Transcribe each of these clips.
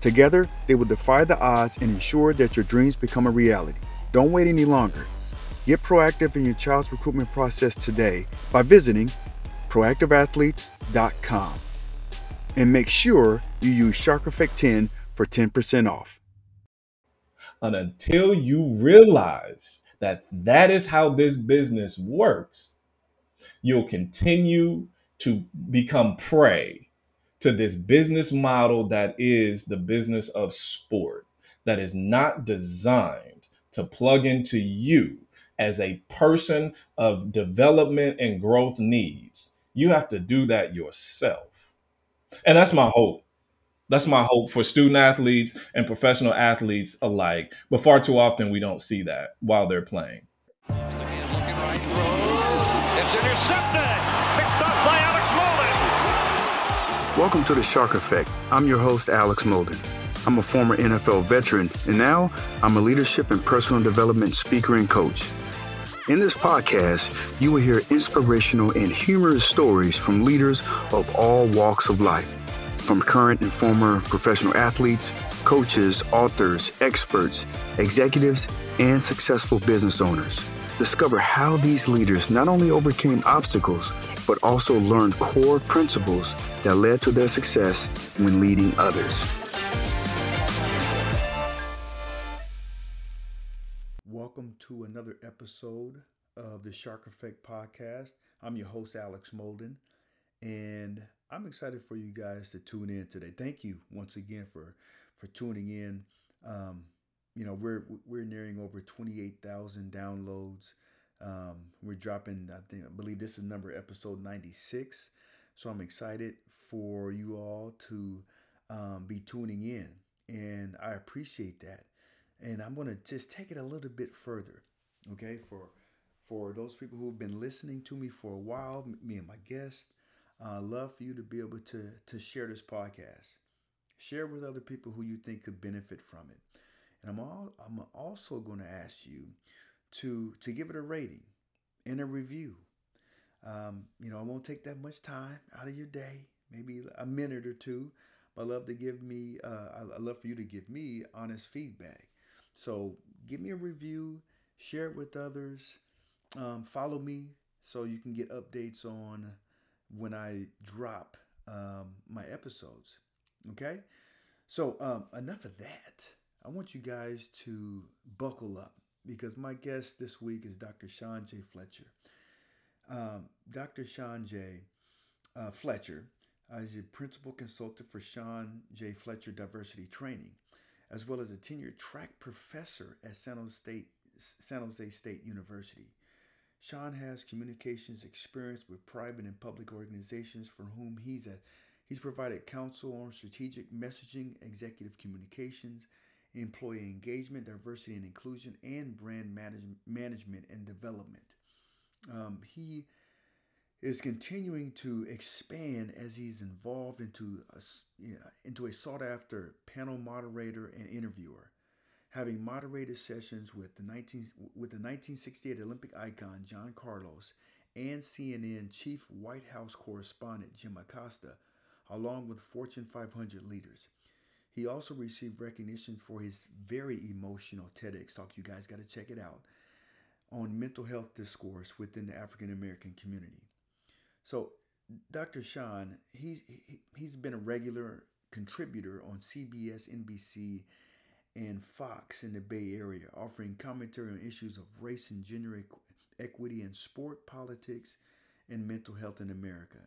Together, they will defy the odds and ensure that your dreams become a reality. Don't wait any longer. Get proactive in your child's recruitment process today by visiting proactiveathletes.com. And make sure you use Shark Effect 10 for 10% off. And until you realize that that is how this business works, you'll continue to become prey to this business model that is the business of sport, that is not designed to plug into you as a person of development and growth needs. You have to do that yourself. And that's my hope. That's my hope for student athletes and professional athletes alike. But far too often, we don't see that while they're playing. It's intercepted. Welcome to the Shark Effect. I'm your host, Alex Molden. I'm a former NFL veteran, and now I'm a leadership and personal development speaker and coach. In this podcast, you will hear inspirational and humorous stories from leaders of all walks of life, from current and former professional athletes, coaches, authors, experts, executives, and successful business owners. Discover how these leaders not only overcame obstacles, but also learned core principles that led to their success when leading others. Welcome to another episode of the Shark Effect podcast. I'm your host, Alex Molden, and I'm excited for you guys to tune in today. Thank you once again for for tuning in. Um, you know, we're we're nearing over 28,000 downloads. Um, we're dropping, I think, I believe this is number episode 96. So I'm excited for you all to um, be tuning in, and I appreciate that. And I'm going to just take it a little bit further, okay? For for those people who've been listening to me for a while, me and my guests, uh, love for you to be able to to share this podcast, share with other people who you think could benefit from it. And I'm all I'm also going to ask you to to give it a rating and a review. Um, you know, I won't take that much time out of your day maybe a minute or two. But I love to give me, uh, I love for you to give me honest feedback. So give me a review, share it with others, um, follow me so you can get updates on when I drop um, my episodes. Okay? So, um, enough of that. I want you guys to buckle up because my guest this week is Dr. Shaun J. Fletcher. Um, Dr. Shaun J. Uh, Fletcher uh, he's a principal consultant for Shaun J. Fletcher Diversity Training, as well as a tenured track professor at San Jose State, San Jose State University. Shaun has communications experience with private and public organizations for whom he's a he's provided counsel on strategic messaging, executive communications, employee engagement, diversity and inclusion, and brand manage, management and development. Um, he is continuing to expand as he's involved into a, into a sought after panel moderator and interviewer, having moderated sessions with the 19 with the 1968 Olympic icon John Carlos and CNN chief White House correspondent Jim Acosta, along with Fortune 500 leaders. He also received recognition for his very emotional TEDx talk. You guys got to check it out on mental health discourse within the African American community. So, Dr. Shaun, he's he's been a regular contributor on CBS, NBC, and Fox in the Bay Area, offering commentary on issues of race and gender equity in sport, politics, and mental health in America.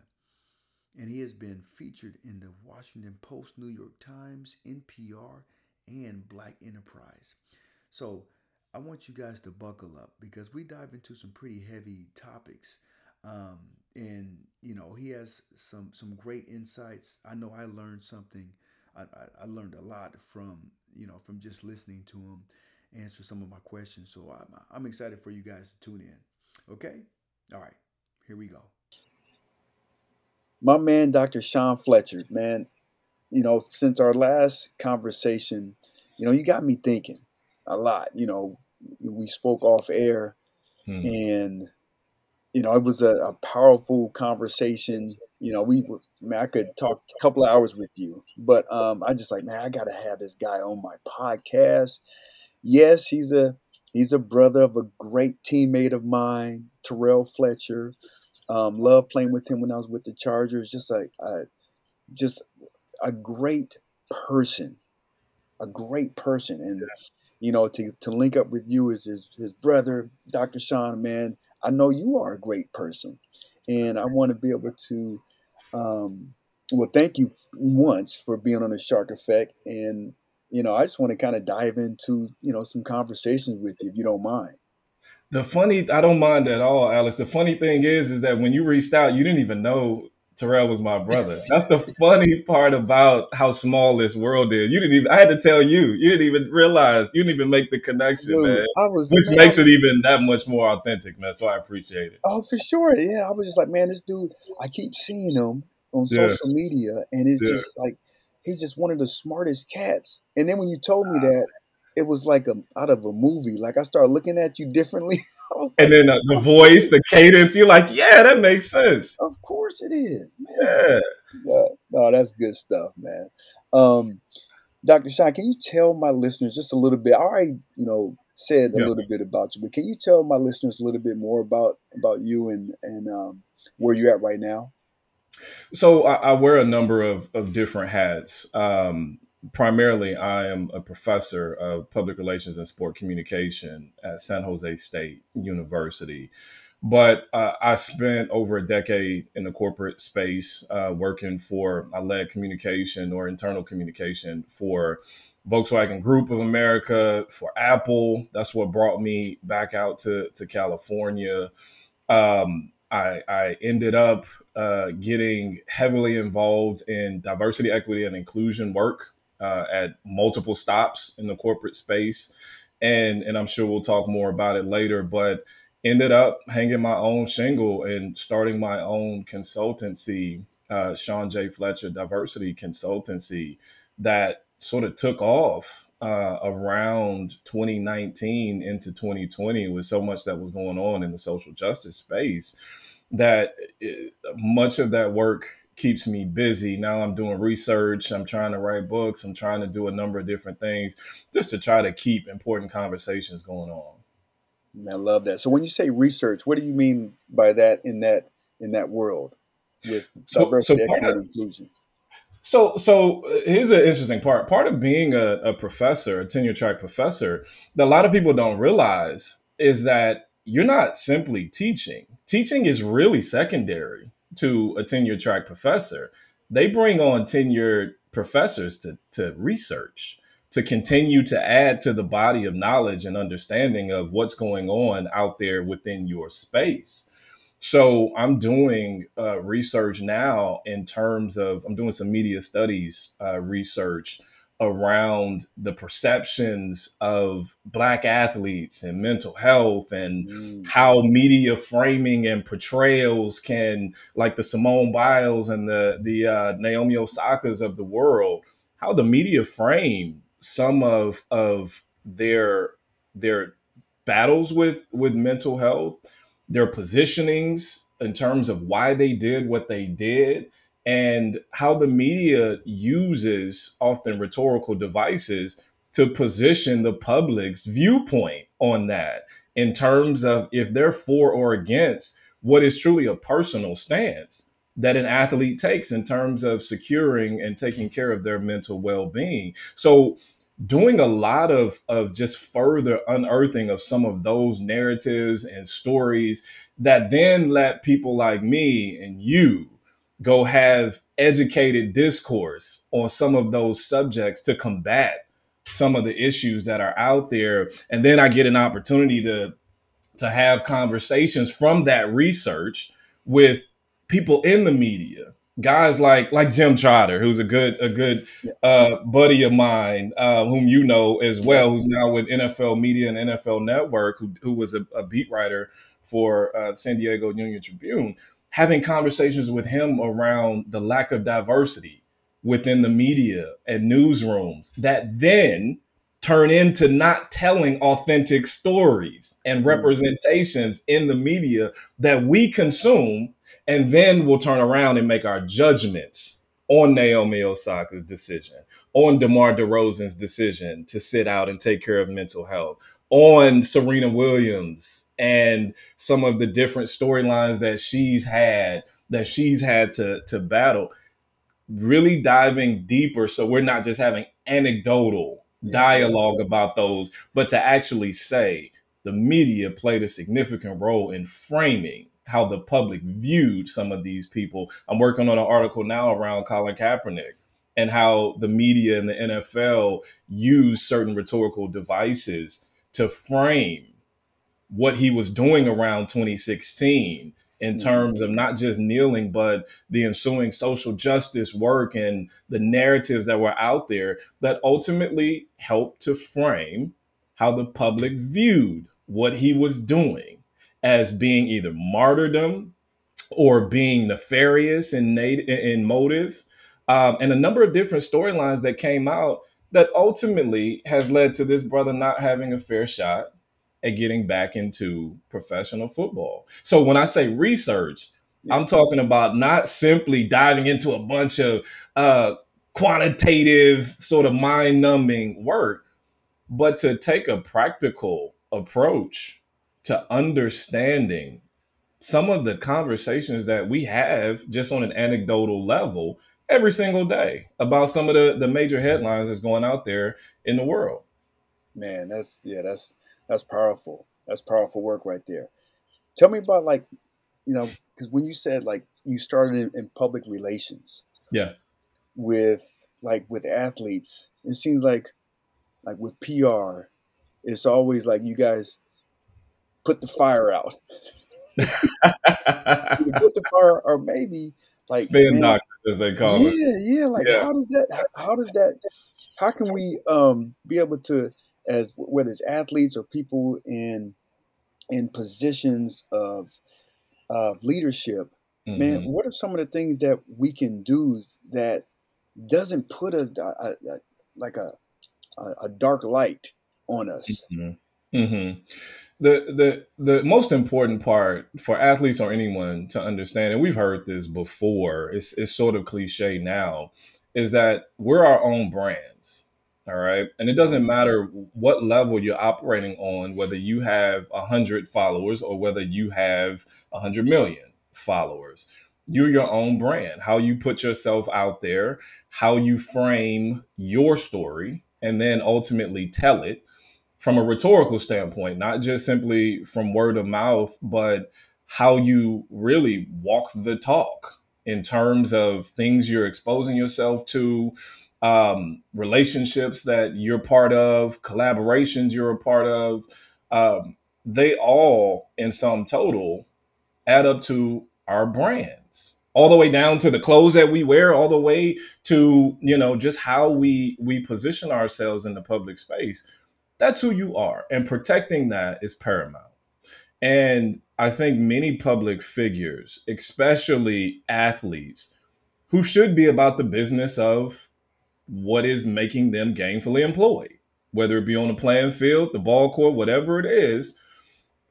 And he has been featured in the Washington Post, New York Times, NPR, and Black Enterprise. So I want you guys to buckle up because we dive into some pretty heavy topics. Um, and you know he has some some great insights. I know I learned something. I, I, I learned a lot from you know from just listening to him answer some of my questions. So I'm, I'm excited for you guys to tune in. Okay, all right, here we go. My man, Dr. Shaun Fletcher, man, you know since our last conversation, you know you got me thinking a lot. You know, we spoke off air, hmm. and you know it was a, a, powerful conversation. You know, we man, I could talk a couple of hours with you, but um, I just like man, I got to have this guy on my podcast. Yes, he's a he's a brother of a great teammate of mine, Terrell Fletcher. Um, love playing with him when I was with the Chargers. Just like a, just a great person, a great person, and you know, to, to link up with you as his, his brother, Dr. Shaun, man, I know you are a great person. And I want to be able to, um, well, thank you once for being on the Shark Effect. And, you know, I just want to kind of dive into, you know, some conversations with you if you don't mind. The funny, I don't mind at all, Alex. The funny thing is, is that when you reached out, you didn't even know Terrell was my brother. That's the funny part about how small this world is. You didn't even I had to tell you. You didn't even realize. You didn't even make the connection, Dude, man. Was, which man, makes it even that much more authentic, man. So I appreciate it. Oh, for sure. Yeah. I was just like, man, this dude, I keep seeing him on yeah. social media and it's yeah. just like he's just one of the smartest cats. And then when you told me ah, that, it was like a out of a movie. Like I started looking at you differently. like, and then uh, the voice, the cadence, you're like, yeah, that makes sense. Of course it is, man. Yeah. yeah. No, that's good stuff, man. Um, Dr. Shaun, can you tell my listeners just a little bit? I already, you know, said a yeah. little bit about you, but can you tell my listeners a little bit more about about you and and um, where you're at right now? So I, I, wear a number of, of different hats. Um, primarily, I am a professor of public relations and sport communication at San Jose State University. But uh, I spent over a decade in the corporate space uh, working for, I led communication or internal communication for Volkswagen Group of America, for Apple. That's what brought me back out to, to California. Um, I, I, ended up uh, getting heavily involved in diversity, equity, and inclusion work uh, at multiple stops in the corporate space. And, and I'm sure we'll talk more about it later, but ended up hanging my own shingle and starting my own consultancy, uh, Shaun J. Fletcher Diversity Consultancy, that sort of took off uh, around 2019 into 2020 with so much that was going on in the social justice space that it, much of that work keeps me busy. Now I'm doing research, I'm trying to write books, I'm trying to do a number of different things just to try to keep important conversations going on. I love that. So when you say research, what do you mean by that in that in that world with so, diversity, so equity, inclusion? So, so uh, here's an interesting part. Part of being a, a professor, a tenure track professor, that a lot of people don't realize is that you're not simply teaching. Teaching is really secondary to a tenure track professor. They bring on tenured professors to, to research, to continue to add to the body of knowledge and understanding of what's going on out there within your space. So I'm doing uh, research now in terms of I'm doing some media studies uh, research around the perceptions of black athletes and mental health and mm. how media framing and portrayals can like the Simone Biles and the the uh, Naomi Osaka's of the world how the media frame some of of their their battles with with mental health, their positionings in terms of why they did what they did, and how the media uses often rhetorical devices to position the public's viewpoint on that in terms of if they're for or against what is truly a personal stance that an athlete takes in terms of securing and taking care of their mental well-being. So doing a lot of of just further unearthing of some of those narratives and stories that then let people like me and you go have educated discourse on some of those subjects to combat some of the issues that are out there. And then i get an opportunity to to have conversations from that research with people in the media. Guys like like Jim Trotter, who's a good a good uh, buddy of mine, uh, whom you know as well, who's now with NFL Media and NFL Network, who, who was a, a beat writer for uh, San Diego Union Tribune, having conversations with him around the lack of diversity within the media and newsrooms that then turn into not telling authentic stories and mm-hmm. representations in the media that we consume and then we'll turn around and make our judgments on Naomi Osaka's decision, on DeMar DeRozan's decision to sit out and take care of mental health, on Serena Williams and some of the different storylines that she's had that she's had to to battle. Really diving deeper, so we're not just having anecdotal dialogue about those, but to actually say the media played a significant role in framing how the public viewed some of these people. I'm working on an article now around Colin Kaepernick and how the media and the NFL use certain rhetorical devices to frame what he was doing around 2016 in mm-hmm. terms of not just kneeling, but the ensuing social justice work and the narratives that were out there that ultimately helped to frame how the public viewed what he was doing as being either martyrdom or being nefarious in, nat- in motive, um, and a number of different storylines that came out that ultimately has led to this brother not having a fair shot at getting back into professional football. So when I say research, yeah. I'm talking about not simply diving into a bunch of uh, quantitative, sort of mind numbing work, but to take a practical approach to understanding some of the conversations that we have just on an anecdotal level every single day about some of the, the major headlines that's going out there in the world. Man, that's yeah, that's that's powerful. That's powerful work right there. Tell me about like, you know, because when you said like you started in, in public relations, yeah, with like with athletes, it seems like like with PR, it's always like you guys put the fire out. put the fire, or maybe like spin man, doctor, as they call yeah, it. Yeah, yeah. Like yeah. how does that? How does that? How can we um, be able to, as whether it's athletes or people in in positions of of leadership, mm-hmm. man, what are some of the things that we can do that doesn't put a, a, a like a, a dark light on us? Mm-hmm. Mm-hmm. The the the most important part for athletes or anyone to understand, and we've heard this before, it's it's sort of cliche now, is that we're our own brands. All right. And it doesn't matter what level you're operating on, whether you have a hundred followers or whether you have a hundred million followers. You're your own brand. How you put yourself out there, how you frame your story, and then ultimately tell it from a rhetorical standpoint, not just simply from word of mouth, but how you really walk the talk in terms of things you're exposing yourself to, um, relationships that you're part of, collaborations you're a part of. Um, they all, in some total, add up to our brands all the way down to the clothes that we wear all the way to you know just how we we position ourselves in the public space that's who you are. And protecting that is paramount. And I think many public figures, especially athletes, who should be about the business of what is making them gainfully employed. whether it be on the playing field, the ball court, whatever it is,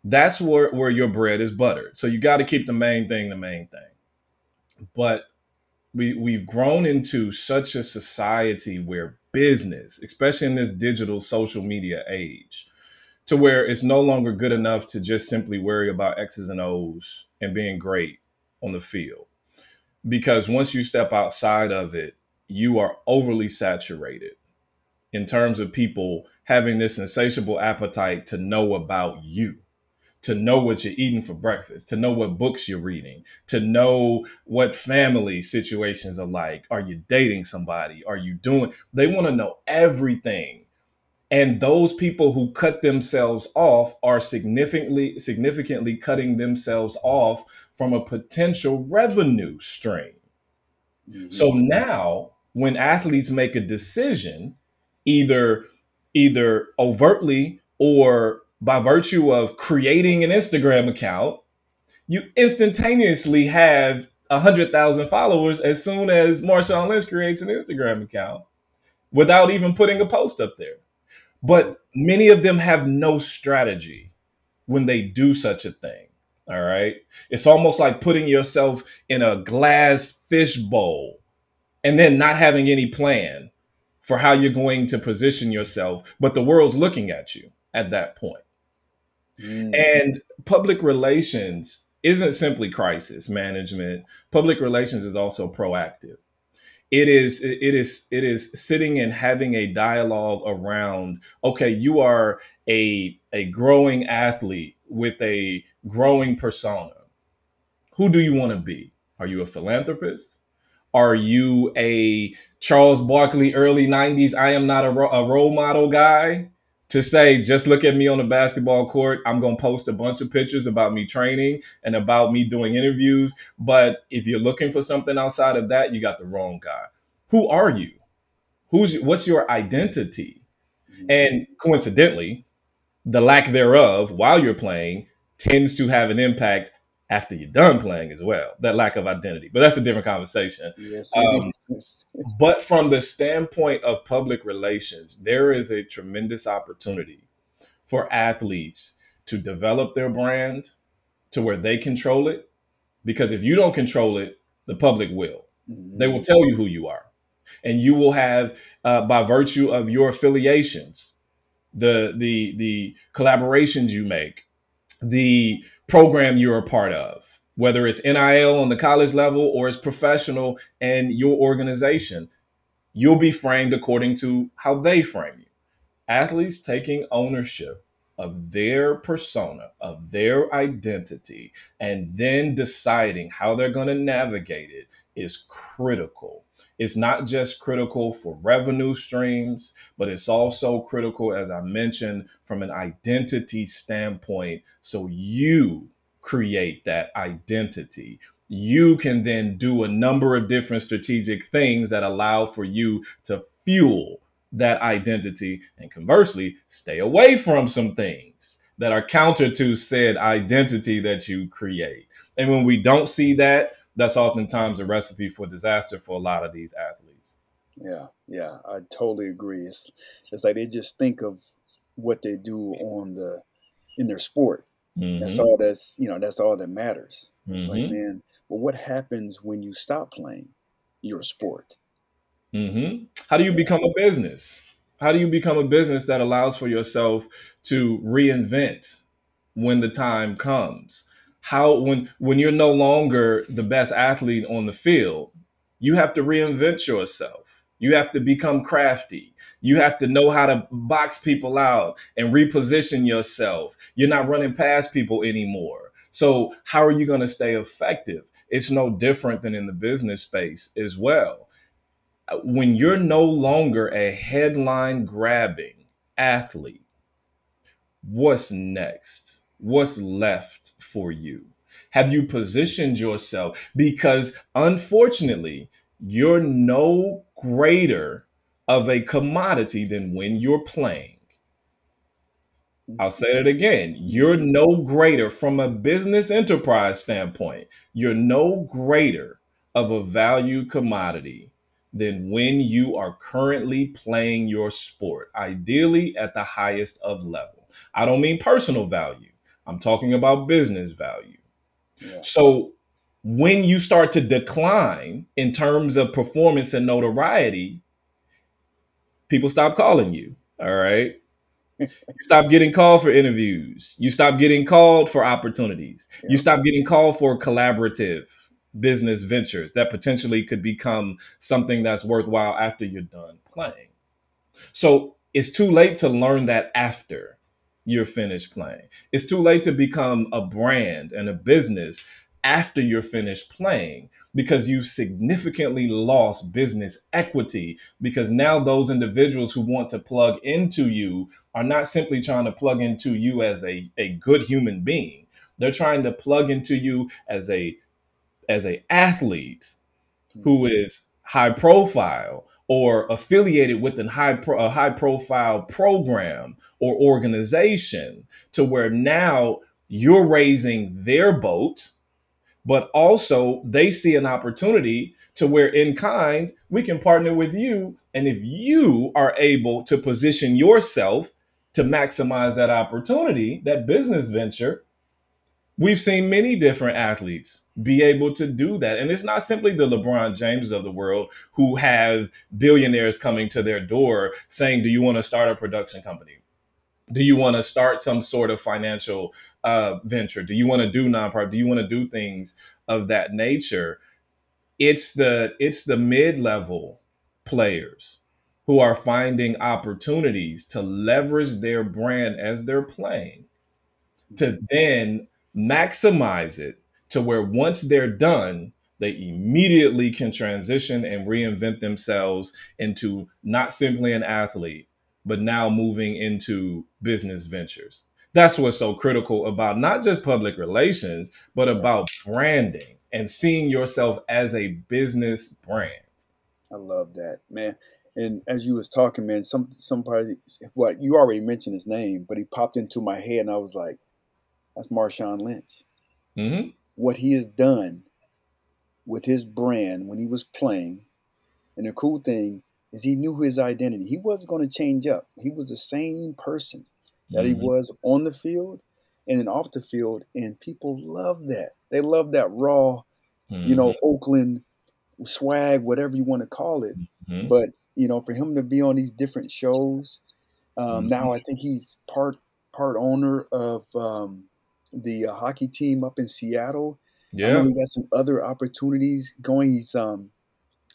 that's where, where your bread is buttered. So you got to keep the main thing the main thing. But we we've grown into such a society where business, especially in this digital social media age, to where it's no longer good enough to just simply worry about X's and O's and being great on the field. Because once you step outside of it, you are overly saturated in terms of people having this insatiable appetite to know about you to know what you're eating for breakfast, to know what books you're reading, to know what family situations are like. Are you dating somebody? Are you doing? They want to know everything. And those people who cut themselves off are significantly significantly cutting themselves off from a potential revenue stream. Mm-hmm. So now when athletes make a decision, either either overtly or by virtue of creating an Instagram account, you instantaneously have a hundred thousand followers as soon as Marshawn Lynch creates an Instagram account without even putting a post up there. But many of them have no strategy when they do such a thing. All right. It's almost like putting yourself in a glass fishbowl and then not having any plan for how you're going to position yourself, but the world's looking at you at that point. Mm. And public relations isn't simply crisis management. Public relations is also proactive. It is it is it is sitting and having a dialogue around okay, you are a a growing athlete with a growing persona. Who do you want to be? Are you a philanthropist? Are you a Charles Barkley early 90s I am not a, ro- a role model guy? To say, just look at me on the basketball court. I'm going to post a bunch of pictures about me training and about me doing interviews. But if you're looking for something outside of that, you got the wrong guy. Who are you? Who's what's your identity? Mm-hmm. And coincidentally, the lack thereof while you're playing tends to have an impact after you're done playing as well. That lack of identity, but that's a different conversation. Yes, um, but from the standpoint of public relations, there is a tremendous opportunity for athletes to develop their brand to where they control it. Because if you don't control it, the public will. Mm-hmm. They will tell you who you are, and you will have, uh, by virtue of your affiliations, the the the collaborations you make, the program you're a part of, whether it's NIL on the college level or it's professional and your organization, you'll be framed according to how they frame you. Athletes taking ownership of their persona, of their identity, and then deciding how they're going to navigate it is critical. It's not just critical for revenue streams, but it's also critical, as I mentioned, from an identity standpoint. So you create that identity. You can then do a number of different strategic things that allow for you to fuel that identity and conversely stay away from some things that are counter to said identity that you create. And when we don't see that, that's oftentimes a recipe for disaster for a lot of these athletes. Yeah, yeah, I totally agree. It's it's like they just think of what they do on the in their sport. Mm-hmm. That's all that's you know, that's all that matters. It's mm-hmm. like, man, well what happens when you stop playing your sport? Mm-hmm. How do you become a business? How do you become a business that allows for yourself to reinvent when the time comes? how when when you're no longer the best athlete on the field, you have to reinvent yourself. You have to become crafty. You have to know how to box people out and reposition yourself. You're not running past people anymore. So, how are you going to stay effective? It's no different than in the business space as well. When you're no longer a headline grabbing athlete, what's next? What's left for you? Have you positioned yourself? Because unfortunately, you're no greater of a commodity than when you're playing. I'll say it again. You're no greater from a business enterprise standpoint. You're no greater of a value commodity than when you are currently playing your sport, ideally at the highest of level. I don't mean personal value, I'm talking about business value. Yeah. So when you start to decline in terms of performance and notoriety, people stop calling you. All right. you stop getting called for interviews. You stop getting called for opportunities. Yeah. You stop getting called for collaborative business ventures that potentially could become something that's worthwhile after you're done playing. So it's too late to learn that after you're finished playing. It's too late to become a brand and a business after you're finished playing because you've significantly lost business equity because now those individuals who want to plug into you are not simply trying to plug into you as a, a good human being. They're trying to plug into you as a as a athlete who hmm. is high profile or affiliated with a high pro, a high profile program or organization to where now you're raising their boat but also they see an opportunity to where in kind we can partner with you. And if you are able to position yourself to maximize that opportunity that business venture we've seen many different athletes be able to do that. And it's not simply the lebron james of the world who have billionaires coming to their door saying do you want to start a production company do you want to start some sort of financial uh, venture? Do you want to do nonprofit? Do you want to do things of that nature? It's the it's the mid-level players who are finding opportunities to leverage their brand as they're playing to then maximize it to where once they're done they immediately can transition and reinvent themselves into not simply an athlete but now moving into business ventures. That's what's so critical about not just public relations, but about branding and seeing yourself as a business brand. I love that, man. And as you was talking, man, some some somebody what you already mentioned his name, but he popped into my head, and I was like, "That's Marshawn Lynch." Mm-hmm. What he has done with his brand when he was playing, and the cool thing is he knew his identity. He wasn't going to change up. He was the same person that Mm-hmm. he was on the field and then off the field. And people love that. They love that raw, you know, Oakland swag, whatever you want to call it. Mhm. But, you know, for him to be on these different shows, um, now I think he's part part owner of um, the uh, hockey team up in Seattle. Yeah, he got some other opportunities going. He's um,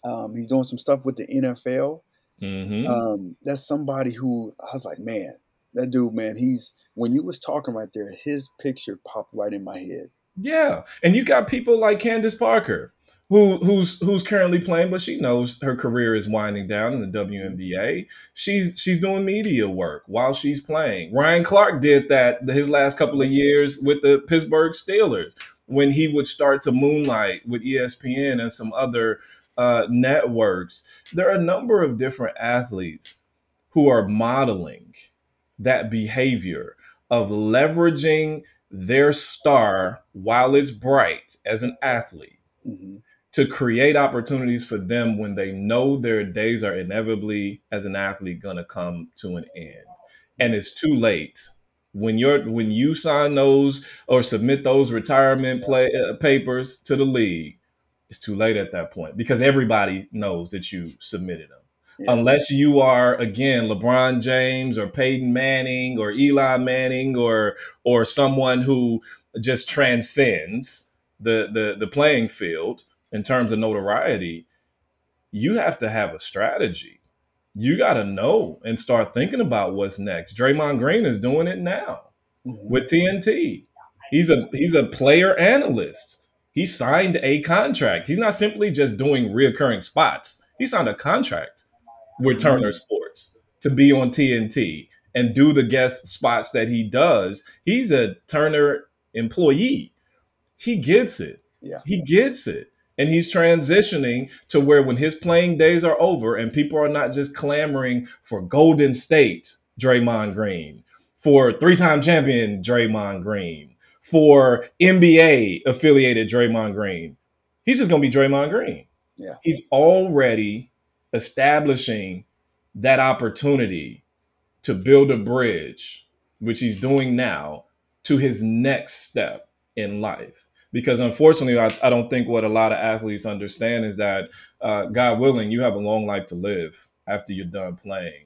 um, he's doing some stuff with the NFL. hmm Um, that's somebody who I was like, man, that dude, man, he's when you was talking right there, his picture popped right in my head. yeah. And you got people like Candace Parker, who who's who's currently playing, but she knows her career is winding down in the WNBA. She's she's doing media work while she's playing. Ryan Clark did that his last couple of years with the Pittsburgh Steelers when he would start to moonlight with ESPN and some other uh, networks. There are a number of different athletes who are modeling that behavior of leveraging their star while it's bright as an athlete hmm to create opportunities for them when they know their days are inevitably as an athlete going to come to an end. And it's too late. When you're when you sign those or submit those retirement play uh, papers to the league it's too late at that point because everybody knows that you submitted them Yeah. unless you are again LeBron James or Peyton Manning or Eli Manning or or someone who just transcends the the the playing field in terms of notoriety, you have to have a strategy. You got to know and start thinking about what's next. Draymond Green is doing it now Mhm. with TNT. He's a he's a player analyst. He signed a contract. He's not simply just doing reoccurring spots. He signed a contract with mm-hmm. Turner Sports to be on TNT and do the guest spots that he does. He's a Turner employee. He gets it. Yeah. He gets it. And he's transitioning to where when his playing days are over and people are not just clamoring for Golden State Draymond Green, for three-time champion Draymond Green, for NBA affiliated Draymond Green. He's just going to be Draymond Green. Yeah. He's already establishing that opportunity to build a bridge, which he's doing now, to his next step in life. Because unfortunately, I, I don't think what a lot of athletes understand is that, uh, God willing, you have a long life to live after you're done playing.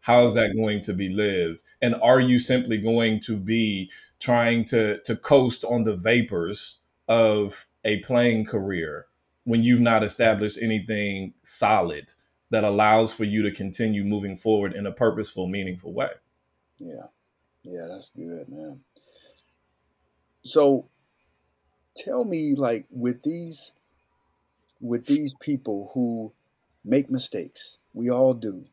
How is that going to be lived? And are you simply going to be trying to to coast on the vapors of a playing career when you've not established anything solid that allows for you to continue moving forward in a purposeful, meaningful way? Yeah. Yeah, that's good, man. So tell me like with these with these people who make mistakes. We all do.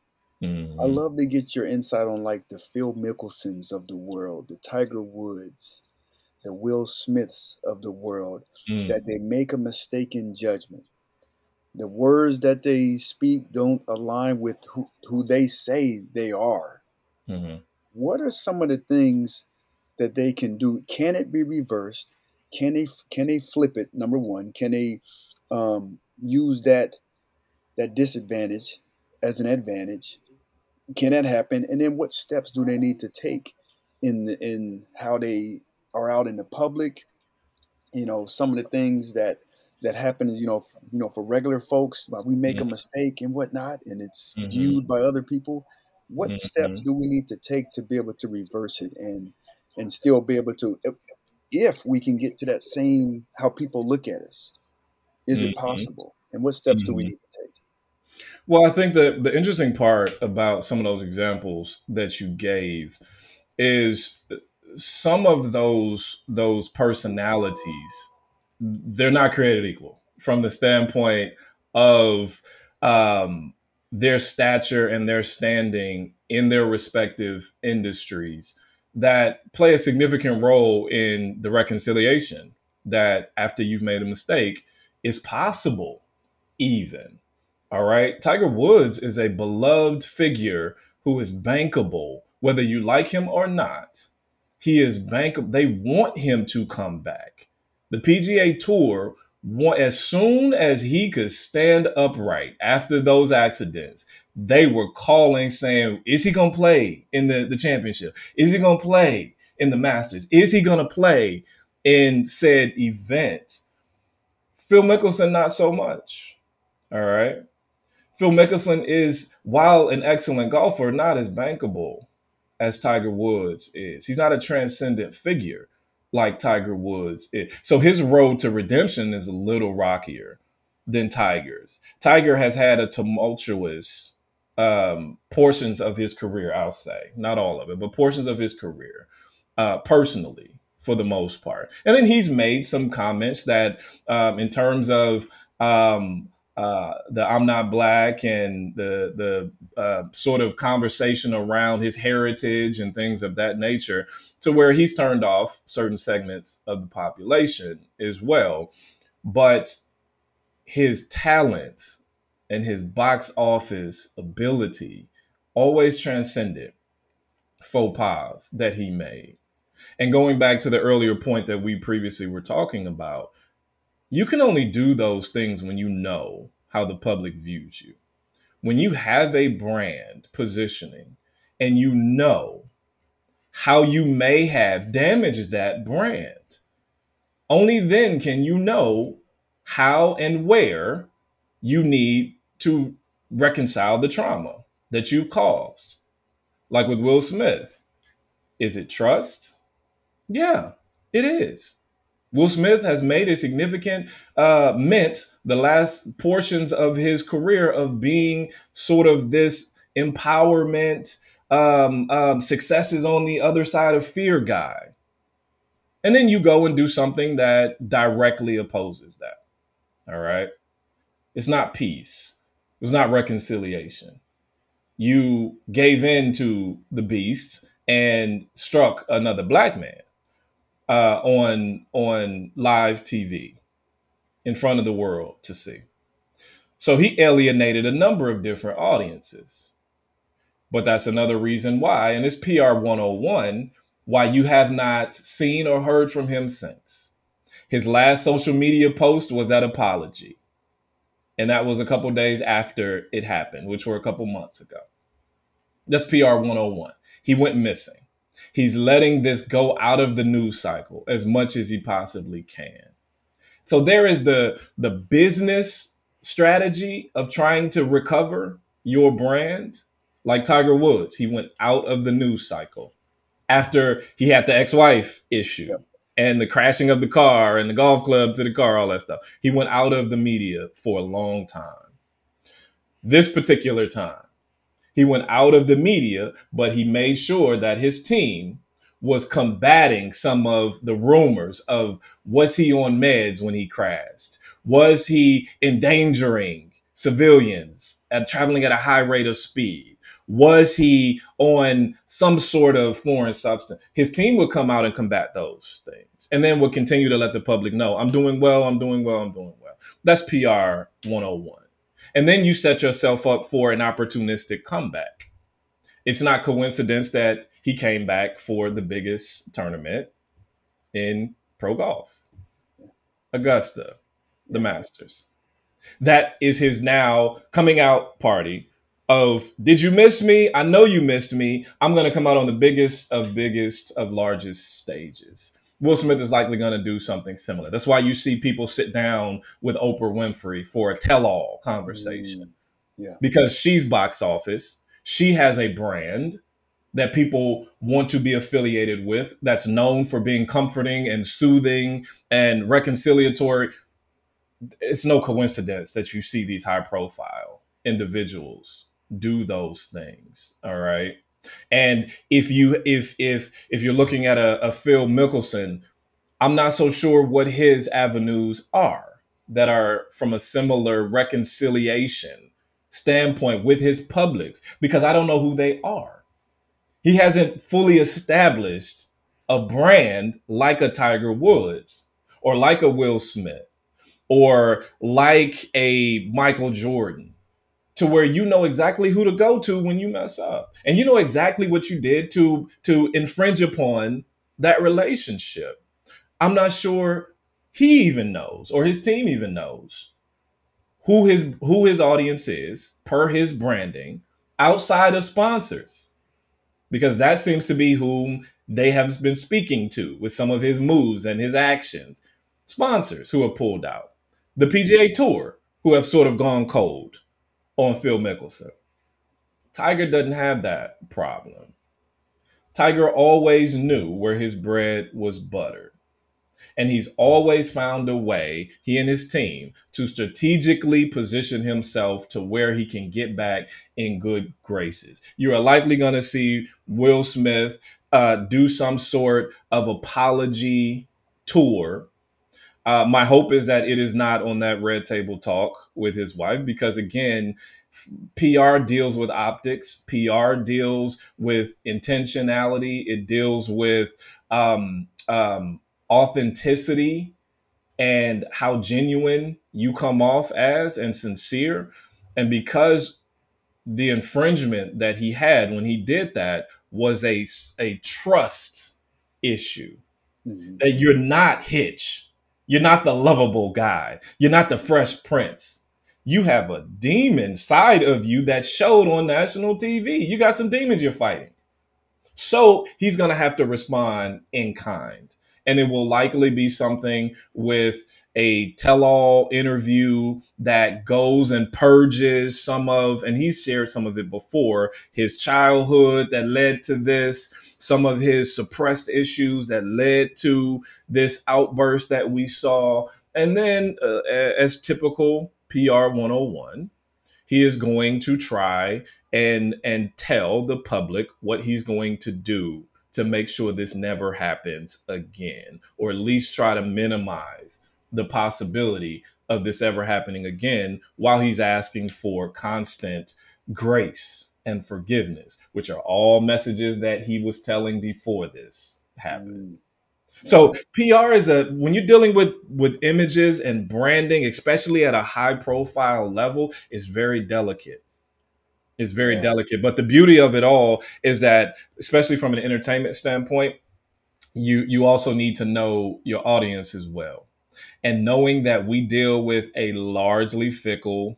Mm-hmm. I love to get your insight on like the Phil Mickelsons of the world, the Tiger Woods, the Will Smiths of the world, mm. that they make a mistaken judgment. The words that they speak don't align with who, who they say they are. Mm-hmm. What are some of the things that they can do? Can it be reversed? Can they can they flip it? Number one, can they um, use that that disadvantage as an advantage? Can that happen? And then what steps do they need to take in the, in how they are out in the public? You know, some of the things that that happen, you know, f- you know, for regular folks, we make mm-hmm. a mistake and whatnot, and it's mm-hmm. viewed by other people. What mm-hmm. steps do we need to take to be able to reverse it and and still be able to, if, if we can get to that same how people look at us? Is it mm-hmm. possible? And what steps do we mm-hmm. need to take? Well, I think that the interesting part about some of those examples that you gave is some of those those personalities they're not created equal from the standpoint of um, their stature and their standing in their respective industries that play a significant role in the reconciliation that after you've made a mistake is possible even all right. Tiger Woods is a beloved figure who is bankable, whether you like him or not. He is bankable. They want him to come back. The PGA Tour, as soon as he could stand upright after those accidents, they were calling saying, Is he going to play in the, the championship? Is he going to play in the Masters? Is he going to play in said event? Phil Mickelson, not so much. All right. Phil Mickelson is, while an excellent golfer, not as bankable as Tiger Woods is. He's not a transcendent figure like Tiger Woods is. So his road to redemption is a little rockier than Tiger's. Tiger has had a tumultuous um, portions of his career, I'll say, not all of it, but portions of his career, uh, personally, for the most part. And then he's made some comments that, um, in terms of um, uh, the I'm not black and the the uh, sort of conversation around his heritage and things of that nature, to where he's turned off certain segments of the population as well. But his talent and his box office ability always transcended faux pas that he made. And going back to the earlier point that we previously were talking about, you can only do those things when you know how the public views you. When you have a brand positioning and you know how you may have damaged that brand, only then can you know how and where you need to reconcile the trauma that you've caused. Like with Will Smith, is it trust? Yeah, it is. Will Smith has made a significant uh, mint the last portions of his career of being sort of this empowerment, um, um, successes on the other side of fear guy. And then you go and do something that directly opposes that. All right. It's not peace, it was not reconciliation. You gave in to the beast and struck another black man uh, on on live TV in front of the world to see. So he alienated a number of different audiences. But that's another reason why, and it's PR 101, why you have not seen or heard from him since. His last social media post was that apology. And that was a couple days after it happened, which were a couple months ago. That's PR 101. He went missing. He's letting this go out of the news cycle as much as he possibly can. So there is the the business strategy of trying to recover your brand. Like Tiger Woods, he went out of the news cycle after he had the ex-wife issue and the crashing of the car and the golf club to the car, all that stuff. He went out of the media for a long time. This particular time, he went out of the media, but he made sure that his team was combating some of the rumors of was he on meds when he crashed? Was he endangering civilians and traveling at a high rate of speed? Was he on some sort of foreign substance? His team would come out and combat those things and then would continue to let the public know I'm doing well, I'm doing well, I'm doing well. That's PR 101. And then you set yourself up for an opportunistic comeback. It's not coincidence that he came back for the biggest tournament in pro golf. Augusta, the Masters. That is his now coming out party of did you miss me? I know you missed me. I'm going to come out on the biggest of biggest of largest stages. Will Smith is likely going to do something similar. That's why you see people sit down with Oprah Winfrey for a tell-all conversation. Mm, yeah. Because she's box office, she has a brand that people want to be affiliated with that's known for being comforting and soothing and reconciliatory. It's no coincidence that you see these high profile individuals do those things. All right. And if you if if if you're looking at a, a Phil Mickelson, I'm not so sure what his avenues are that are from a similar reconciliation standpoint with his publics because I don't know who they are. He hasn't fully established a brand like a Tiger Woods or like a Will Smith or like a Michael Jordan to where you know exactly who to go to when you mess up. And you know exactly what you did to to infringe upon that relationship. I'm not sure he even knows or his team even knows who his who his audience is per his branding outside of sponsors. Because that seems to be whom they have been speaking to with some of his moves and his actions. Sponsors who have pulled out. The pga tour who have sort of gone cold on Phil Mickelson. Tiger doesn't have that problem. Tiger always knew where his bread was buttered. And he's always found a way, he and his team, to strategically position himself to where he can get back in good graces. You are likely going to see Will Smith uh, do some sort of apology tour uh, my hope is that it is not on that red table talk with his wife because, again, PR deals with optics, PR deals with intentionality, it deals with um, um, authenticity and how genuine you come off as and sincere. And because the infringement that he had when he did that was a, a trust issue, mm-hmm. that you're not Hitch you're not the lovable guy. You're not the fresh prince. You have a demon side of you that showed on national TV. You got some demons you're fighting. So he's going to have to respond in kind. And it will likely be something with a tell all interview that goes and purges some of, and he's shared some of it before, his childhood that led to this some of his suppressed issues that led to this outburst that we saw. And then, uh, as typical PR 101, he is going to try and and tell the public what he's going to do to make sure this never happens again or at least try to minimize the possibility of this ever happening again while he's asking for constant grace and forgiveness, which are all messages that he was telling before this happened. Mm. So PR is a when you're dealing with with images and branding, especially at a high profile level, is very delicate. It's very yeah. delicate. But the beauty of it all is that, especially from an entertainment standpoint, you you also need to know your audience as well. and knowing that we deal with a largely fickle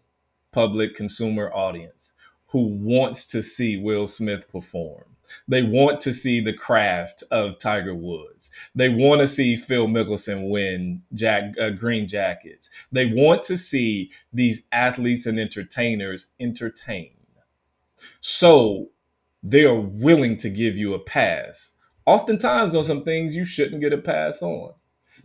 public consumer audience who wants to see Will Smith perform. They want to see the craft of Tiger Woods. They want to see Phil Mickelson win Jack uh, Green Jackets. They want to see these athletes and entertainers entertain. So they are willing to give you a pass. Oftentimes on some things you shouldn't get a pass on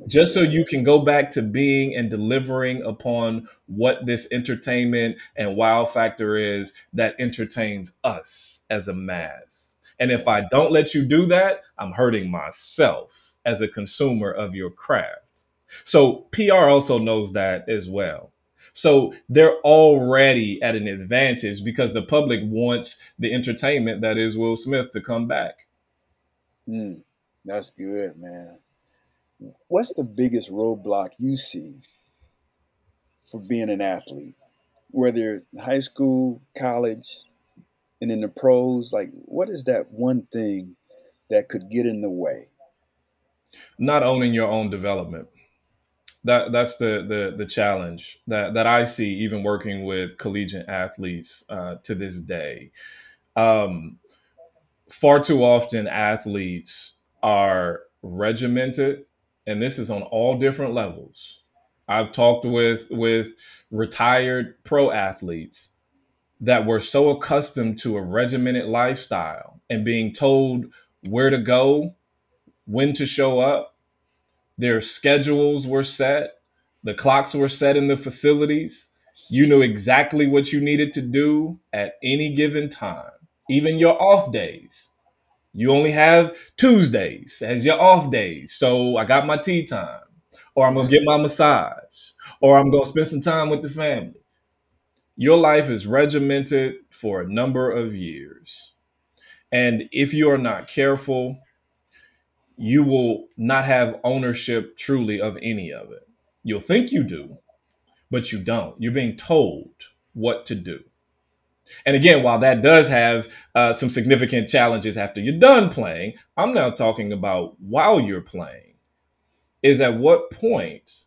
just so you can go back to being and delivering upon what this entertainment and wow factor is that entertains us as a mass. And if I don't let you do that, I'm hurting myself as a consumer of your craft. So PR also knows that as well. So they're already at an advantage because the public wants the entertainment that is Will Smith to come back. Mm, that's good, man what's the biggest roadblock you see for being an athlete, whether high school, college, and in the pros? Like, what is that one thing that could get in the way? Not owning your own development. That that's the the the challenge that that I see even working with collegiate athletes uh, to this day. Um, far too often, athletes are regimented and this is on all different levels. I've talked with with retired pro athletes that were so accustomed to a regimented lifestyle and being told where to go, when to show up. Their schedules were set, the clocks were set in the facilities. You knew exactly what you needed to do at any given time, even your off days. You only have Tuesdays as your off days. So I got my tee time, or I'm going to get my massage, or I'm going to spend some time with the family. Your life is regimented for a number of years. And if you are not careful, you will not have ownership truly of any of it. You'll think you do, but you don't. You're being told what to do. And again, while that does have uh, some significant challenges after you're done playing, I'm now talking about while you're playing. Is at what point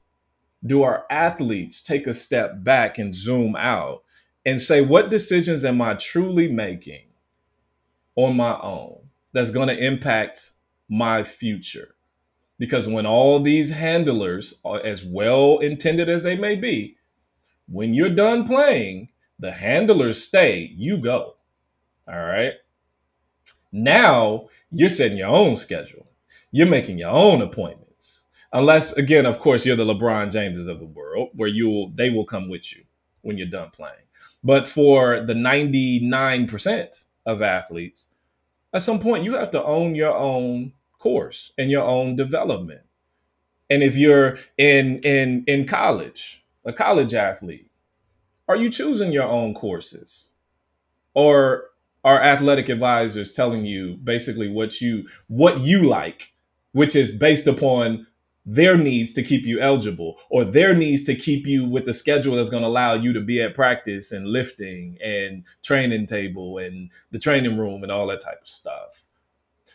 do our athletes take a step back and zoom out and say, what decisions am I truly making on my own that's going to impact my future? Because when all these handlers are as well intended as they may be, when you're done playing, the handlers stay, you go. All right. Now you're setting your own schedule. You're making your own appointments. Unless, again, of course, you're the LeBron Jameses of the world, where you will they will come with you when you're done playing. But for the 99% of athletes, at some point you have to own your own course and your own development. And if you're in in in college, a college athlete, are you choosing your own courses? Or are athletic advisors telling you basically what you what you like, which is based upon their needs to keep you eligible or their needs to keep you with the schedule that's going to allow you to be at practice and lifting and training table and the training room and all that type of stuff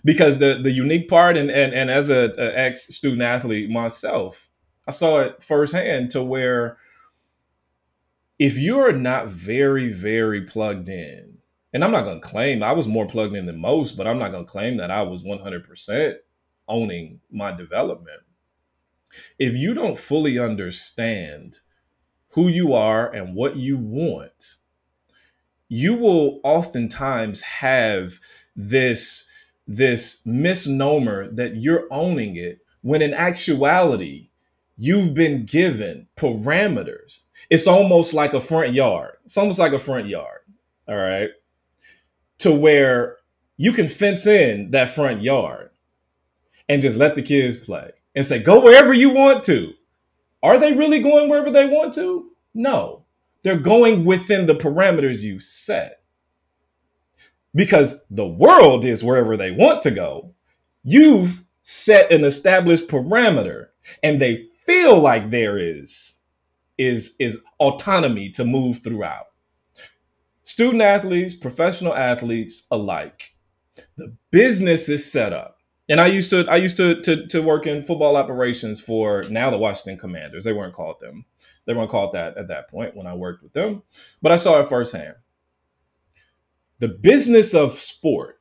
because the the unique part and and, and as a, a ex student athlete myself i saw it firsthand to where if you're not very, very plugged in, and I'm not going to claim I was more plugged in than most, but I'm not going to claim that I was 100% owning my development. If you don't fully understand who you are and what you want, you will oftentimes have this this misnomer that you're owning it when in actuality you've been given parameters. It's almost like a front yard. It's almost like a front yard. All right. To where you can fence in that front yard and just let the kids play and say, go wherever you want to. Are they really going wherever they want to? No. They're going within the parameters you set. Because the world is wherever they want to go. You've set an established parameter and they feel like there is is is autonomy to move throughout. Student athletes, professional athletes alike. The business is set up and I used to I used to, to to work in football operations for now the Washington Commanders. They weren't called them. They weren't called that at that point when I worked with them, but I saw it firsthand. The business of sport,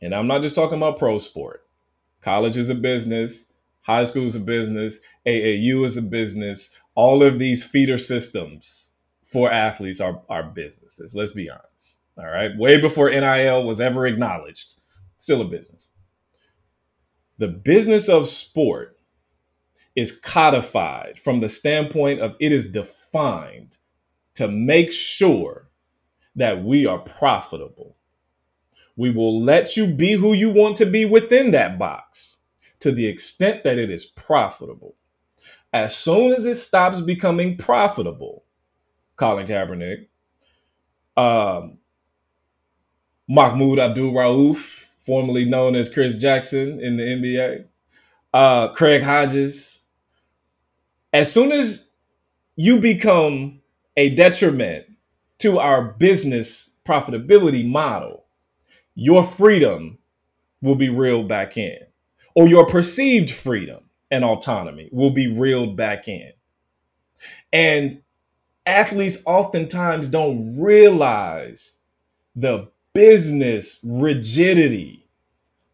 and I'm not just talking about pro sport. College is a business. High school is a business. AAU is a business. All of these feeder systems for athletes are, are businesses. Let's be honest. All right. Way before NIL was ever acknowledged, still a business the business of sport is codified from the standpoint of it is defined to make sure that we are profitable. We will let you be who you want to be within that box to the extent that it is profitable. As soon as it stops becoming profitable, Colin Kaepernick, um, Mahmoud Abdul Rauf, formerly known as Chris Jackson in the NBA, uh, Craig Hodges. As soon as you become a detriment to our business profitability model, your freedom will be reeled back in, or your perceived freedom and autonomy will be reeled back in. And athletes oftentimes don't realize the business rigidity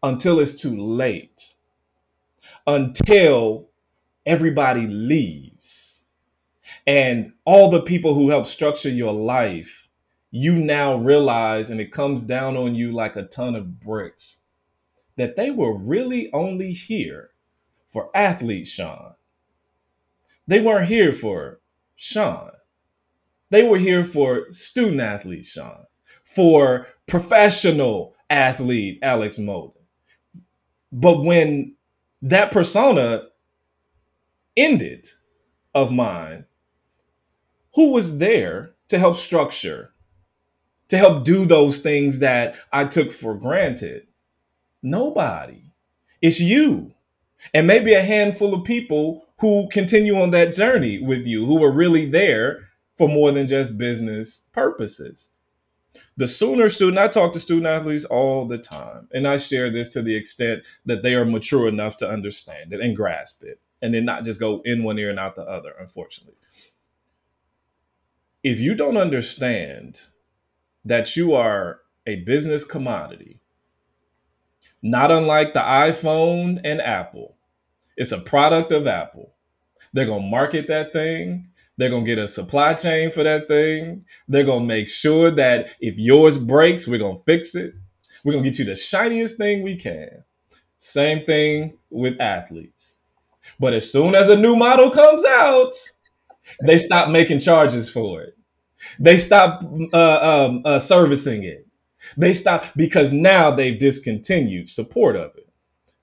until it's too late, until everybody leaves. And all the people who help structure your life, you now realize, and it comes down on you like a ton of bricks, that they were really only here for athletes, Shaun. They weren't here for Shaun. They were here for student athletes, Shaun for professional athlete Alex Molden. But when that persona ended of mine, who was there to help structure, to help do those things that I took for granted? Nobody. It's you. And maybe a handful of people who continue on that journey with you, who are really there for more than just business purposes the sooner student i talk to student athletes all the time and i share this to the extent that they are mature enough to understand it and grasp it and then not just go in one ear and out the other unfortunately if you don't understand that you are a business commodity not unlike the iphone and apple it's a product of apple they're going to market that thing they're going to get a supply chain for that thing. They're going to make sure that if yours breaks, we're going to fix it. We're going to get you the shiniest thing we can. Same thing with athletes. But as soon as a new model comes out, they stop making charges for it. They stop uh, um, uh, servicing it. They stop because now they've discontinued support of it.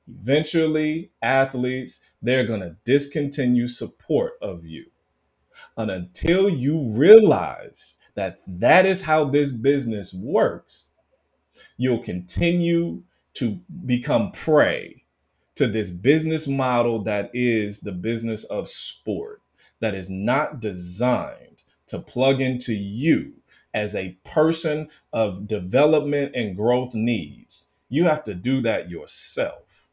Eventually, athletes, they're going to discontinue support of you and until you realize that that is how this business works, you'll continue to become prey to this business model that is the business of sport, that is not designed to plug into you as a person of development and growth needs. You have to do that yourself.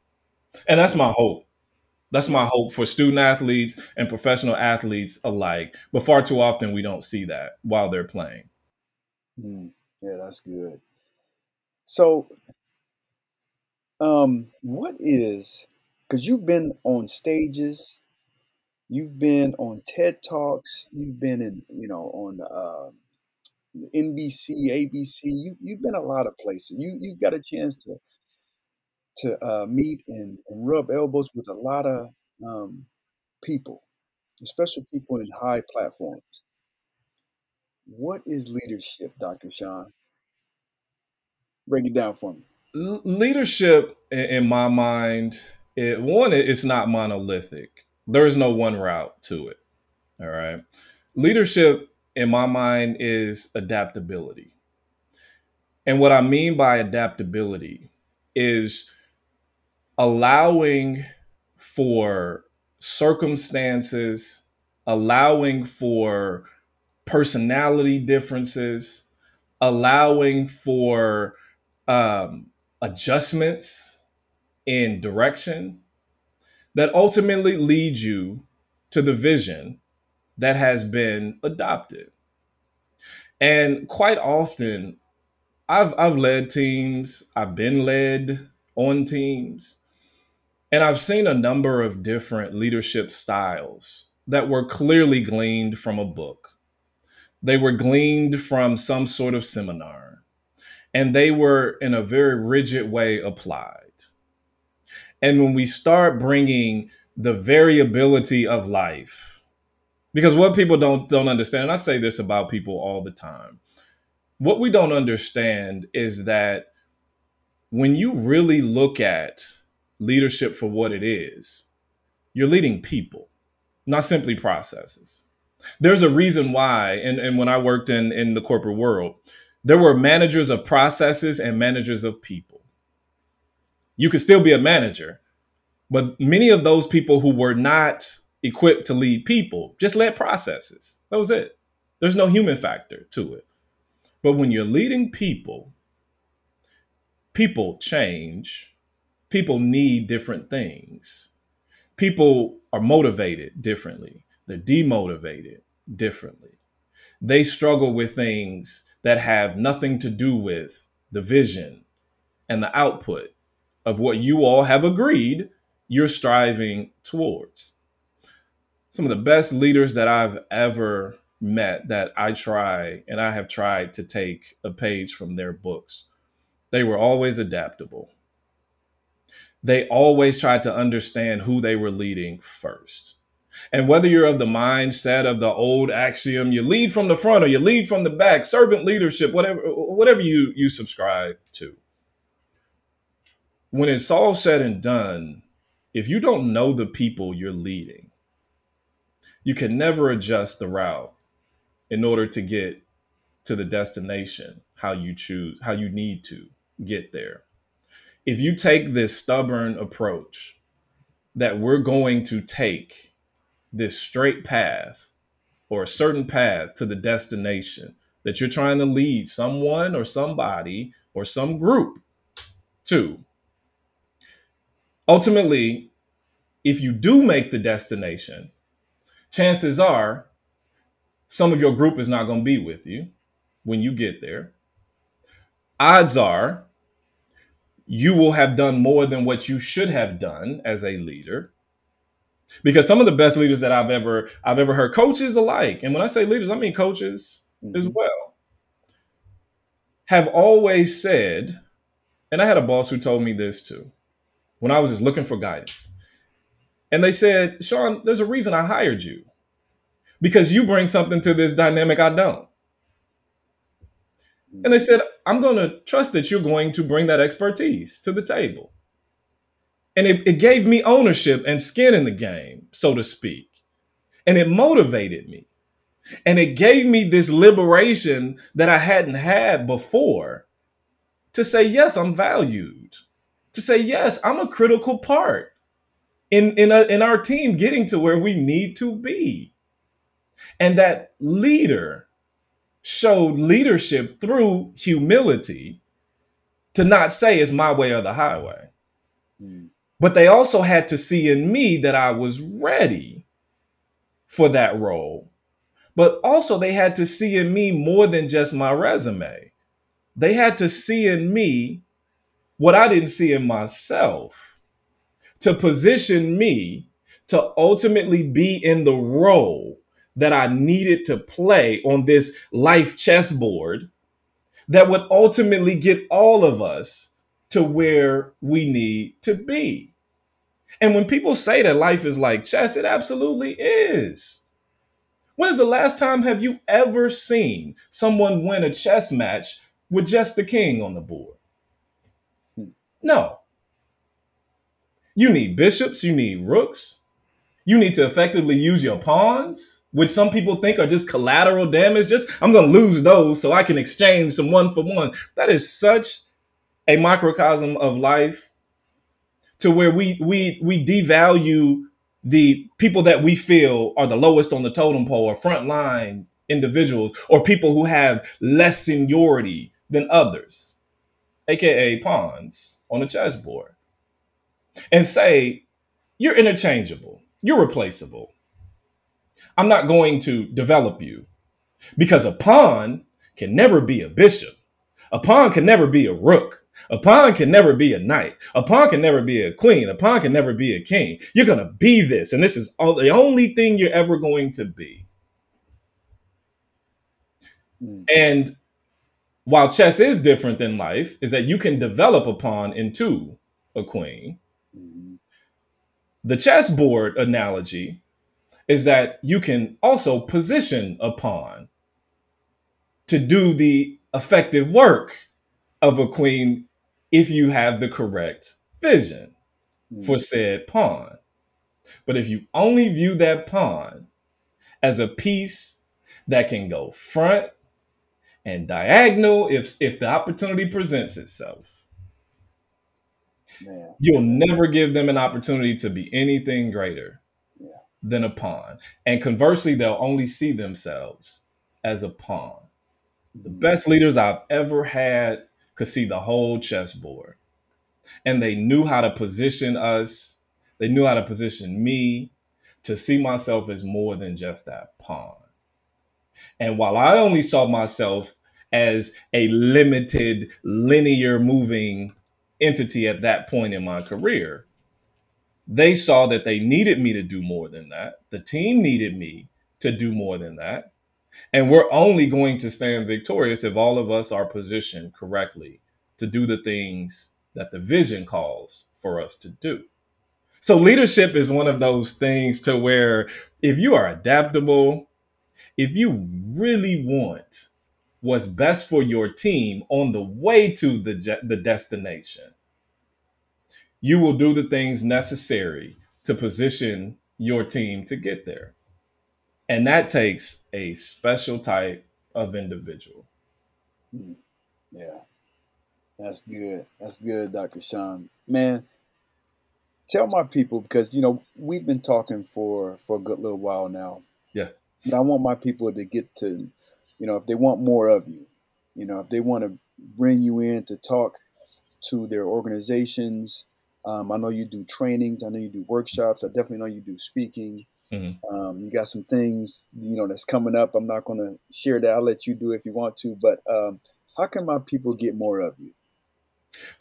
And that's my hope that's my hope for student athletes and professional athletes alike. But far too often, we don't see that while they're playing. Mm, yeah, that's good. So, um, what is because you've been on stages, you've been on TED Talks, you've been in, you know, on uh, NBC, ABC, you, you've been a lot of places. You you got a chance to to uh, meet and, and rub elbows with a lot of um, people, especially people in high platforms. What is leadership, Dr. Shaun? Break it down for me. Leadership, in, in my mind, it, one, it's not monolithic. There is no one route to it. All right. Leadership, in my mind, is adaptability. And what I mean by adaptability is allowing for circumstances, allowing for personality differences, allowing for um, adjustments in direction that ultimately leads you to the vision that has been adopted. And quite often, I've I've led teams, I've been led on teams, and I've seen a number of different leadership styles that were clearly gleaned from a book. They were gleaned from some sort of seminar, and they were in a very rigid way applied. And when we start bringing the variability of life, because what people don't don't understand, and I say this about people all the time, what we don't understand is that when you really look at leadership for what it is, you're leading people, not simply processes. There's a reason why, and, and when I worked in, in the corporate world, there were managers of processes and managers of people. You could still be a manager, but many of those people who were not equipped to lead people just led processes. That was it. There's no human factor to it. But when you're leading people, people change, people need different things. People are motivated differently, they're demotivated differently. They struggle with things that have nothing to do with the vision and the output of what you all have agreed you're striving towards. Some of the best leaders that I've ever met that I try and I have tried to take a page from their books. They were always adaptable. They always tried to understand who they were leading first. And whether you're of the mindset of the old axiom, you lead from the front or you lead from the back, servant leadership, whatever, whatever you, you subscribe to. When it's all said and done, if you don't know the people you're leading, you can never adjust the route in order to get to the destination how you choose how you need to get there. If you take this stubborn approach that we're going to take this straight path or a certain path to the destination that you're trying to lead someone or somebody or some group to ultimately if you do make the destination chances are some of your group is not going to be with you when you get there. Odds are you will have done more than what you should have done as a leader. Because some of the best leaders that I've ever I've ever heard coaches alike, and when I say leaders, I mean coaches mm-hmm. as well, have always said, and I had a boss who told me this too, when I was just looking for guidance. And they said, Shaun, there's a reason I hired you because you bring something to this dynamic I don't. And they said, I'm going to trust that you're going to bring that expertise to the table. And it, it gave me ownership and skin in the game, so to speak. And it motivated me. And it gave me this liberation that I hadn't had before to say, yes, I'm valued. To say, yes, I'm a critical part in, in, a, in our team getting to where we need to be. And that leader showed leadership through humility to not say it's my way or the highway. Mm. But they also had to see in me that I was ready for that role. But also, they had to see in me more than just my resume. They had to see in me what I didn't see in myself to position me to ultimately be in the role that I needed to play on this life chessboard that would ultimately get all of us to where we need to be. And when people say that life is like chess, it absolutely is. When is the last time have you ever seen someone win a chess match with just the king on the board? Hmm. No. You need bishops, you need rooks, you need to effectively use your pawns, which some people think are just collateral damage. Just I'm going to lose those so I can exchange some one for one. That is such a microcosm of life to where we we we devalue the people that we feel are the lowest on the totem pole or frontline individuals or people who have less seniority than others, aka pawns on a chessboard. And say, You're interchangeable, you're replaceable. I'm not going to develop you because a pawn can never be a bishop. A pawn can never be a rook. A pawn can never be a knight. A pawn can never be a queen. A pawn can never be a king. You're going to be this. And this is all, the only thing you're ever going to be. Mm. And while chess is different than life, is that you can develop a pawn into a queen. The chessboard analogy is that you can also position a pawn to do the effective work of a queen if you have the correct vision mm. for said pawn. But if you only view that pawn as a piece that can go front and diagonal if if the opportunity presents itself, Man. you'll never give them an opportunity to be anything greater yeah. than a pawn. And conversely, they'll only see themselves as a pawn. The mm. best leaders I've ever had could see the whole chessboard. And they knew how to position us, they knew how to position me to see myself as more than just that pawn. And while I only saw myself as a limited, linear moving entity at that point in my career, they saw that they needed me to do more than that. The team needed me to do more than that. And we're only going to stand victorious if all of us are positioned correctly to do the things that the vision calls for us to do. So leadership is one of those things to where if you are adaptable, if you really want what's best for your team on the way to the the destination, you will do the things necessary to position your team to get there. And that takes a special type of individual. Hmm. Yeah. That's good. That's good, Dr. Shaun. Man, tell my people because you know we've been talking for for a good little while now. Yeah. But I want my people to get to, you know, if they want more of you, you know, if they want to bring you in to talk to their organizations. Um, I know you do trainings. I know you do workshops. I definitely know you do speaking. Mm-hmm. Um, you got some things, you know, that's coming up. I'm not going to share that. I'll let you do if you want to. But um, how can my people get more of you?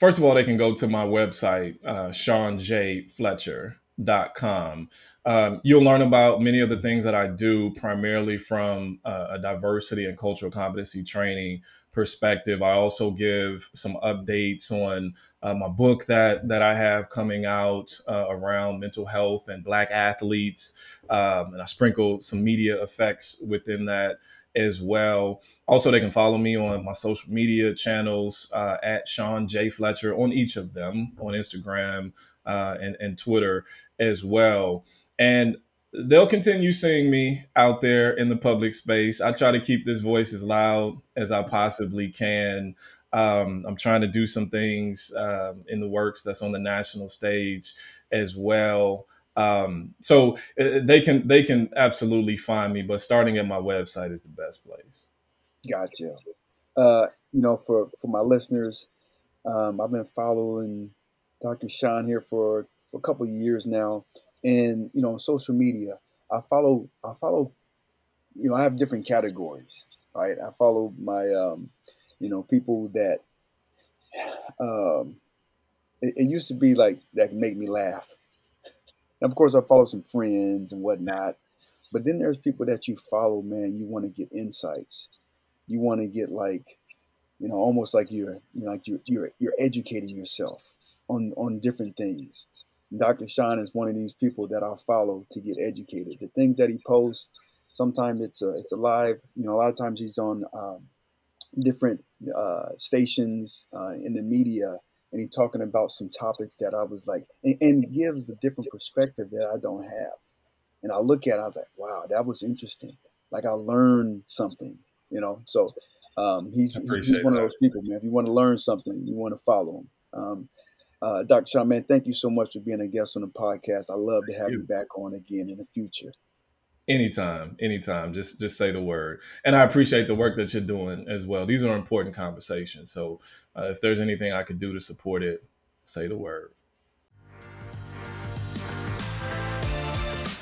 First of all, they can go to my website, uh, Shaun J. Fletcher dot com. Um, you'll learn about many of the things that I do primarily from uh, a diversity and cultural competency training perspective. I also give some updates on uh, my book that that I have coming out uh, around mental health and Black athletes, um, and I sprinkle some media effects within that as well. Also, they can follow me on my social media channels uh, at Shaun J Fletcher on each of them on Instagram uh, and and Twitter as well. And they'll continue seeing me out there in the public space. I try to keep this voice as loud as I possibly can. Um, I'm trying to do some things um, in the works that's on the national stage as well. Um, so uh, they can they can absolutely find me, but starting at my website is the best place. Gotcha. Uh, you know, for for my listeners, um, I've been following Dr. Shaun here for for a couple years now, and you know, on social media, I follow I follow. You know, I have different categories, right? I follow my, um, you know, people that um, it, it used to be like that make me laugh of course, I follow some friends and whatnot. But then there's people that you follow, man. You want to get insights. You want to get like, you know, almost like you're, you know, like you're, you're, you're educating yourself on on different things. Dr. Shaun is one of these people that I follow to get educated. The things that he posts, sometimes it's a, it's a live. You know, a lot of times he's on um, different uh, stations uh, in the media and he talking about some topics that I was like, and, and gives a different perspective that I don't have. And I look at, it, I was like, wow, that was interesting. Like I learned something, you know. So um, he's, he's one that. of those people, man. If you want to learn something, you want to follow him. Um, uh, Dr. Shaun, man, thank you so much for being a guest on the podcast. I love to have you. you back on again in the future. Anytime, anytime. Just just say the word. And I appreciate the work that you're doing as well. These are important conversations. So uh, if there's anything I could do to support it, say the word.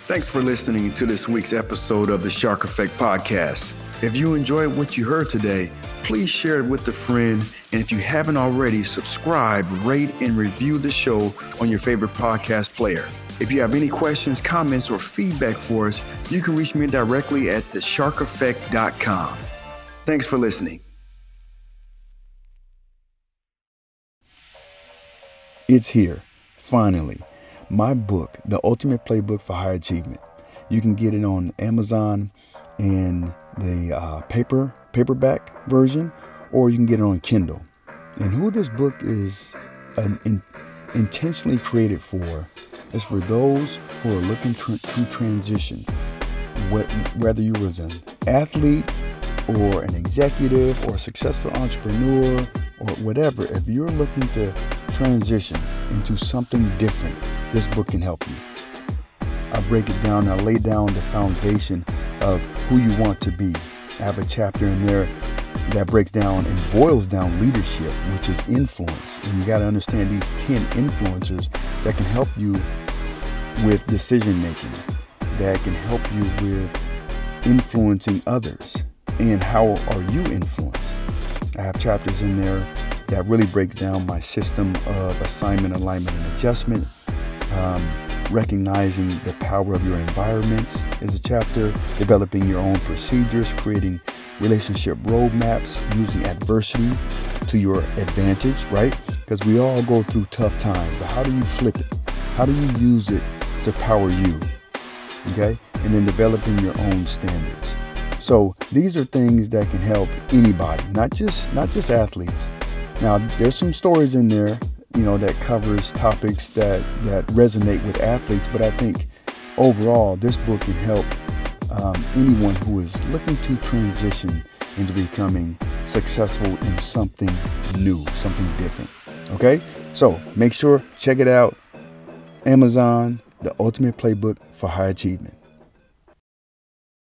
Thanks for listening to this week's episode of the Shark Effect podcast. If you enjoyed what you heard today, please share it with a friend. And if you haven't already, subscribe, rate, and review the show on your favorite podcast player. If you have any questions, comments, or feedback for us, you can reach me directly at thesharkeffect.com. Thanks for listening. It's here, finally. My book, The Ultimate Playbook for High Achievement. You can get it on Amazon in the uh, paper paperback version, or you can get it on Kindle. And who this book is an, in, intentionally created for is for those who are looking to transition. whether you was an athlete or an executive or a successful entrepreneur or whatever, if you're looking to transition into something different, this book can help you. I break it down, I lay down the foundation of who you want to be. I have a chapter in there that breaks down and boils down leadership, which is influence. And you got to understand these 10 influencers that can help you with decision making, that can help you with influencing others. And how are you influenced? I have chapters in there that really breaks down my system of assignment, alignment, and adjustment. Um, recognizing the power of your environments is a chapter. Developing your own procedures, creating relationship roadmaps, using adversity to your advantage, right? Because we all go through tough times, but how do you flip it? How do you use it to power you? Okay? And then developing your own standards. So these are things that can help anybody, not just not just athletes. Now there's some stories in there, you know, that covers topics that that resonate with athletes, but I think overall this book can help um, anyone who is looking to transition into becoming successful in something new, something different. Okay, so make sure check it out. Amazon, the ultimate playbook for high achievement.